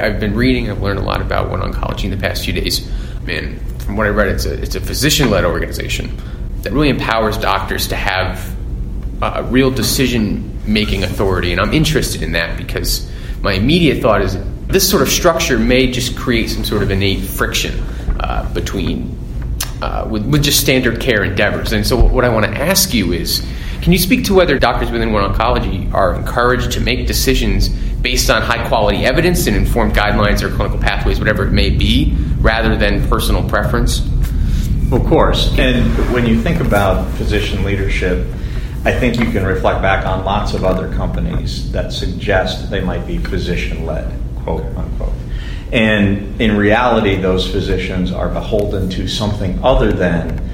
I've been reading, I've learned a lot about One Oncology in the past few days. And from what I read, it's a, it's a physician led organization that really empowers doctors to have a real decision making authority. And I'm interested in that because my immediate thought is this sort of structure may just create some sort of innate friction uh, between uh, with, with just standard care endeavors. And so, what I want to ask you is can you speak to whether doctors within One Oncology are encouraged to make decisions based on high quality evidence and informed guidelines or clinical pathways, whatever it may be, rather than personal preference? Of course. And when you think about physician leadership, I think you can reflect back on lots of other companies that suggest they might be physician led, quote unquote. And in reality, those physicians are beholden to something other than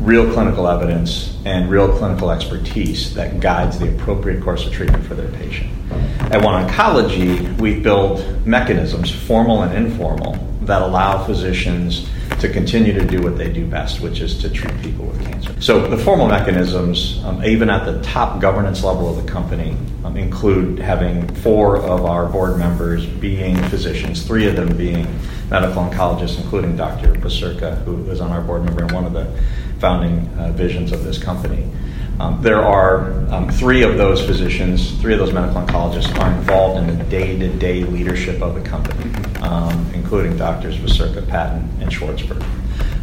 real clinical evidence and real clinical expertise that guides the appropriate course of treatment for their patient. At One Oncology, we build mechanisms, formal and informal, that allow physicians to continue to do what they do best, which is to treat people with cancer. So the formal mechanisms, um, even at the top governance level of the company, um, include having four of our board members being physicians, three of them being medical oncologists, including Dr. Vacirca, who is on our board member and one of the founding uh, visions of this company. Um, there are um, three of those physicians, three of those medical oncologists are involved in the day to day leadership of the company, um, including doctors Vacirca, Patton, and Schwartzberg.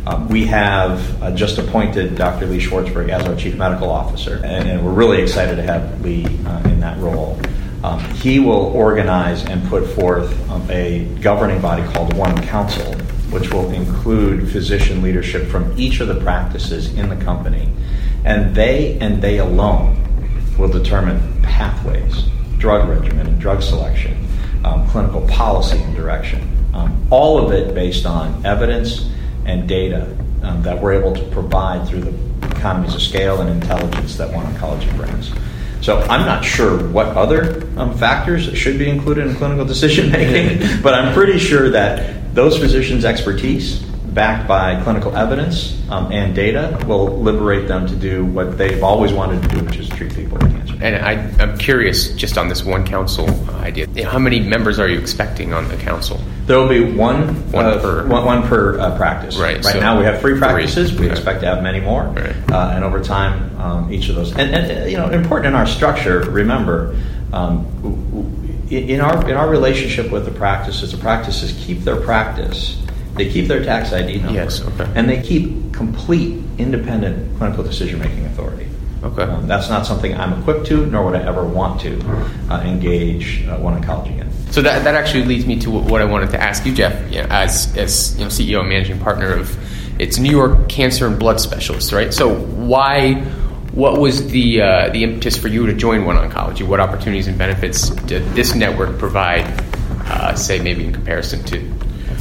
Um, we have uh, just appointed Dr. Lee Schwartzberg as our Chief Medical Officer, and, and we're really excited to have Lee uh, in that role. Um, he will organize and put forth um, a governing body called One Council, which will include physician leadership from each of the practices in the company and they and they alone will determine pathways, drug regimen and drug selection, um, clinical policy and direction. Um, all of it based on evidence and data um, that we're able to provide through the economies of scale and intelligence that One Oncology brings. So I'm not sure what other um, factors should be included in clinical decision making, but I'm pretty sure that those physicians' expertise backed by clinical evidence um, and data will liberate them to do what they've always wanted to do, which is treat people with cancer. And I, am curious, just on this one council idea, how many members are you expecting on the council? There will be one, one uh, per, one, one per uh, practice. Right. Right so now we have three practices. Three. We expect to have many more, right. uh, and over time, um, each of those. And, and, you know, important in our structure. Remember. Um, in our in our relationship with the practices, the practices keep their practice they keep their tax ID number. Yes, okay. And they keep complete independent clinical decision making authority. Okay. Um, that's not something I'm equipped to, nor would I ever want to uh, engage uh, One Oncology in. So that, that actually leads me to what I wanted to ask you, Jeff, you know, as, as you know, CEO and managing partner of it's New York Cancer and Blood Specialists, right? So why, what was the uh, the impetus for you to join One Oncology? What opportunities and benefits did this network provide, uh, say maybe in comparison to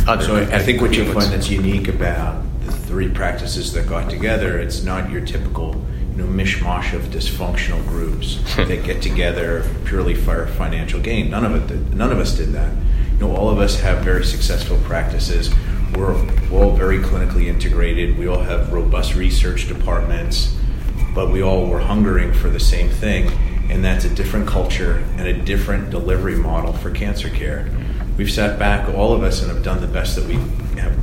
other. So I, think what you find that's unique about the three practices that got together, it's not your typical you know mishmash of dysfunctional groups that get together purely for financial gain. None of it. Did, none of us did that. You know, all of us have very successful practices. We're all very clinically integrated. We all have robust research departments, but we all were hungering for the same thing, and that's a different culture and a different delivery model for cancer care we've sat back, all of us, and have done the best that we have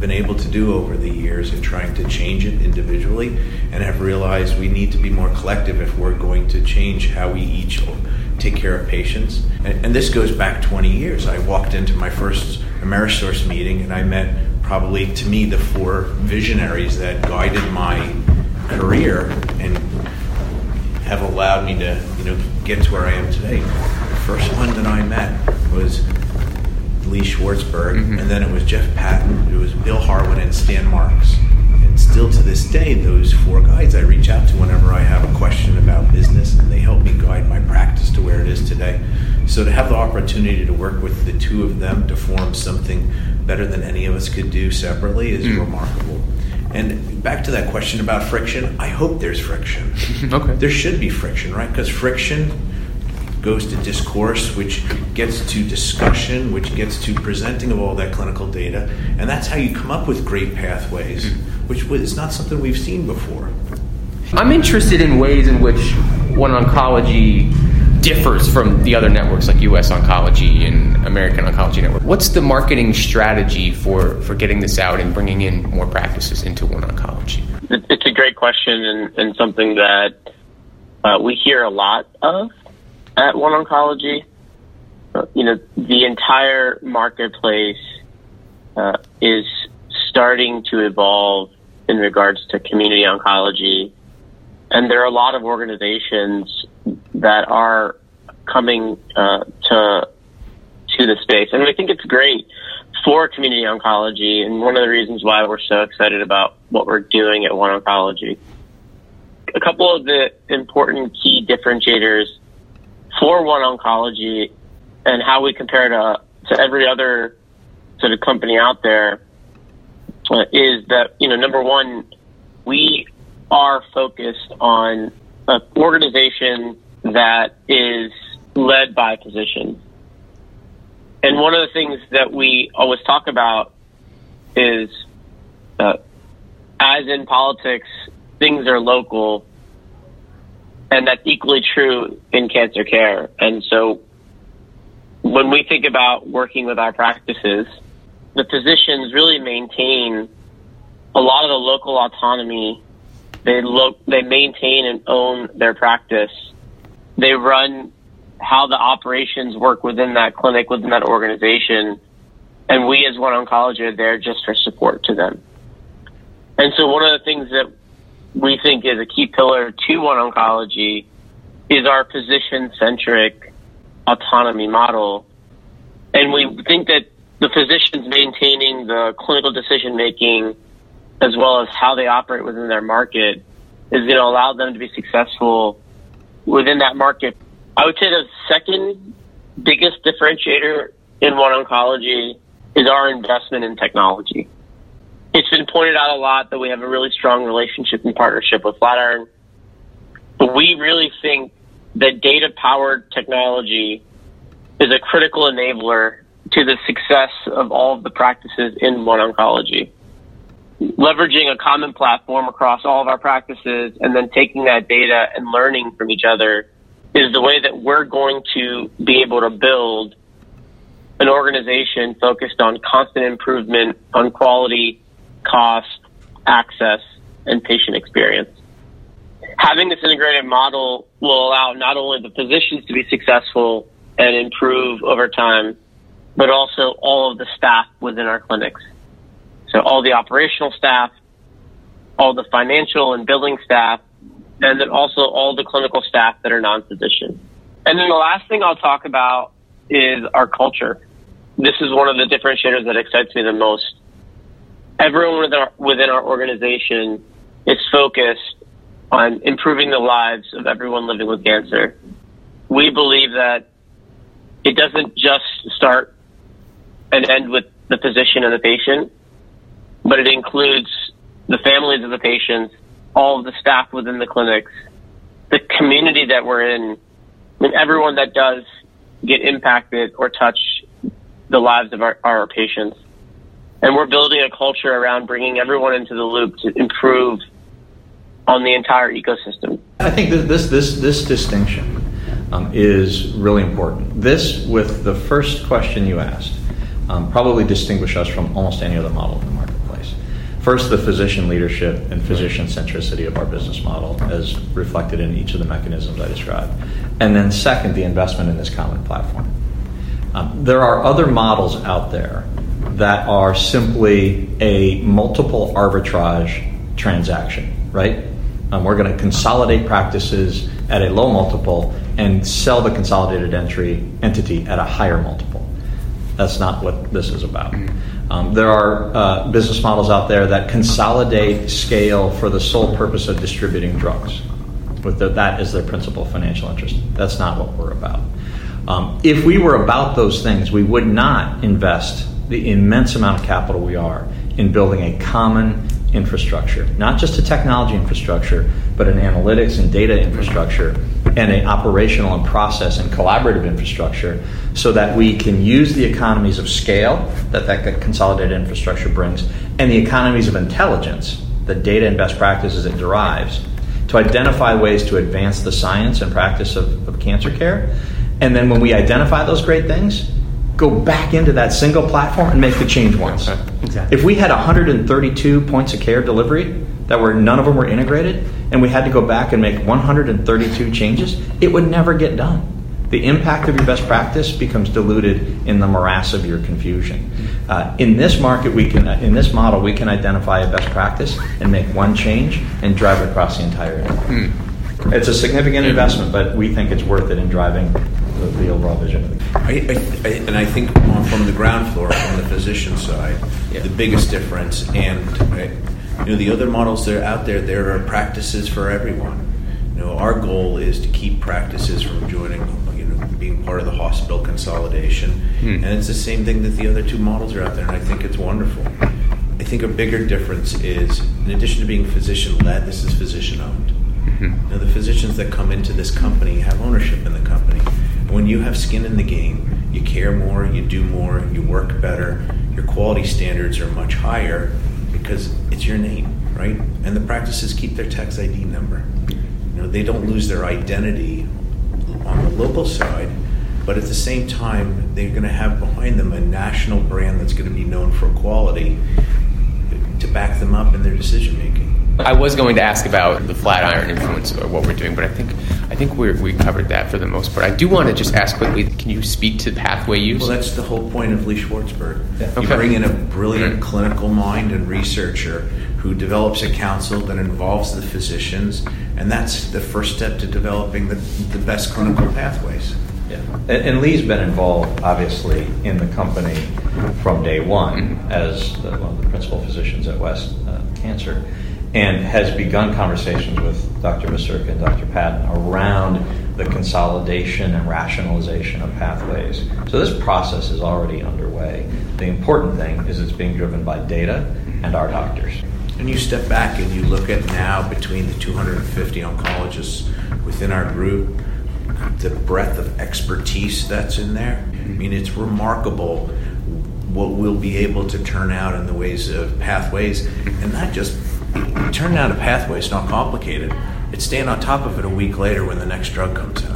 been able to do over the years in trying to change it individually and have realized we need to be more collective if we're going to change how we each take care of patients. And, and this goes back 20 years. I walked into my first Amerisource meeting and I met probably, to me, the four visionaries that guided my career and have allowed me to, you know, get to where I am today. The first one that I met was Lee Schwartzberg, mm-hmm. and then it was Jeff Patton, it was Bill Harwin, and Stan Marks. And still to this day, those four guys I reach out to whenever I have a question about business, and they help me guide my practice to where it is today. So to have the opportunity to work with the two of them to form something better than any of us could do separately is mm. remarkable. And back to that question about friction, I hope there's friction. okay. There should be friction, right? Because friction goes to discourse, which gets to discussion, which gets to presenting of all that clinical data. And that's how you come up with great pathways, hmm. which is not something we've seen before. I'm interested in ways in which One Oncology differs from the other networks like US Oncology and American Oncology Network. What's the marketing strategy for, for getting this out and bringing in more practices into One Oncology? It's a great question and, and something that uh, we hear a lot of at One Oncology. Uh, you know, the entire marketplace uh, is starting to evolve in regards to community oncology. And there are a lot of organizations that are coming uh, to to the space, and I think it's great for community oncology. And one of the reasons why we're so excited about what we're doing at One Oncology. A couple of the important key differentiators for One Oncology and how we compare to to every other sort of company out there uh, is that you know number one, we are focused on an organization that is led by physicians. And one of the things that we always talk about is, uh, as in politics, things are local, and that's equally true in cancer care. And so, when we think about working with our practices, the physicians really maintain a lot of the local autonomy. They look, they maintain and own their practice. They run how the operations work within that clinic, within that organization. And we as One Oncology are there just for support to them. And so one of the things that we think is a key pillar to One Oncology is our physician centric autonomy model. And we think that the physicians maintaining the clinical decision making as well as how they operate within their market is going to allow them to be successful within that market. I would say the second biggest differentiator in One Oncology is our investment in technology. It's been pointed out a lot that we have a really strong relationship and partnership with Flatiron, but we really think that data powered technology is a critical enabler to the success of all of the practices in One Oncology. Leveraging a common platform across all of our practices and then taking that data and learning from each other is the way that we're going to be able to build an organization focused on constant improvement on quality, cost, access, and patient experience. Having this integrated model will allow not only the physicians to be successful and improve over time, but also all of the staff within our clinics. So all the operational staff, all the financial and billing staff, and then also all the clinical staff that are non-physician. And then the last thing I'll talk about is our culture. This is one of the differentiators that excites me the most. Everyone within our, within our organization is focused on improving the lives of everyone living with cancer. We believe that it doesn't just start and end with the physician and the patient, but it includes the families of the patients, all of the staff within the clinics, the community that we're in, and everyone that does get impacted or touch the lives of our, our patients. And we're building a culture around bringing everyone into the loop to improve on the entire ecosystem. I think this this this distinction um, is really important. This, with the first question you asked, um, probably distinguish us from almost any other model. First, the physician leadership and physician centricity of our business model, as reflected in each of the mechanisms I described. And then, second, the investment in this common platform. Um, there are other models out there that are simply a multiple arbitrage transaction, right? Um, we're going to consolidate practices at a low multiple and sell the consolidated entry entity at a higher multiple. That's not what this is about. Um, there are uh, business models out there that consolidate scale for the sole purpose of distributing drugs, with the, that as their principal financial interest. That's not what we're about. Um, if we were about those things, we would not invest the immense amount of capital we are in building a common infrastructure, not just a technology infrastructure, but an analytics and data infrastructure and an operational and process and collaborative infrastructure so that we can use the economies of scale that that consolidated infrastructure brings and the economies of intelligence, the data and best practices it derives to identify ways to advance the science and practice of, of cancer care. And then when we identify those great things, go back into that single platform and make the change once. Exactly. If we had 132 points of care delivery that were none of them were integrated, and we had to go back and make 132 changes, it would never get done. The impact of your best practice becomes diluted in the morass of your confusion. Uh, in this market, we can, in this model, we can identify a best practice and make one change and drive it across the entire. enterprise. It's a significant investment, but we think it's worth it in driving the, the overall vision. of the I, I, I, and I think from the ground floor, from the physician side, Yeah. the biggest difference, and uh, you know, the other models that are out there, there are practices for everyone. You know, our goal is to keep practices from joining, you know, being part of the hospital consolidation, hmm. and it's the same thing that the other two models are out there, and I think it's wonderful. I think a bigger difference is, in addition to being physician led, this is physician owned. Hmm. Now, the physicians that come into this company have ownership in the company. When you have skin in the game, you care more, you do more, you work better, your quality standards are much higher because it's your name, right? And the practices keep their tax ID number. You know, they don't lose their identity on the local side, but at the same time, they're going to have behind them a national brand that's going to be known for quality to back them up in their decision making. I was going to ask about the Flatiron influence or what we're doing, but I think I think we we covered that for the most part. I do want to just ask quickly: Can you speak to pathway use? Well, that's the whole point of Lee Schwartzberg. Yeah. You Okay. bring in a brilliant Right. clinical mind and researcher who develops a council that involves the physicians, and that's the first step to developing the, the best clinical pathways. Yeah. And, and Lee's been involved, obviously, in the company from day one as the, one of the principal physicians at West uh, Cancer, and has begun conversations with Dr. Vacirca and Dr. Patton around the consolidation and rationalization of pathways. So this process is already underway. The important thing is it's being driven by data and our doctors. And you step back and you look at now between the 250 oncologists within our group, the breadth of expertise that's in there. I mean, it's remarkable what we'll be able to turn out in the ways of pathways, and not just turning out a pathway is not complicated. It's staying on top of it a week later when the next drug comes out.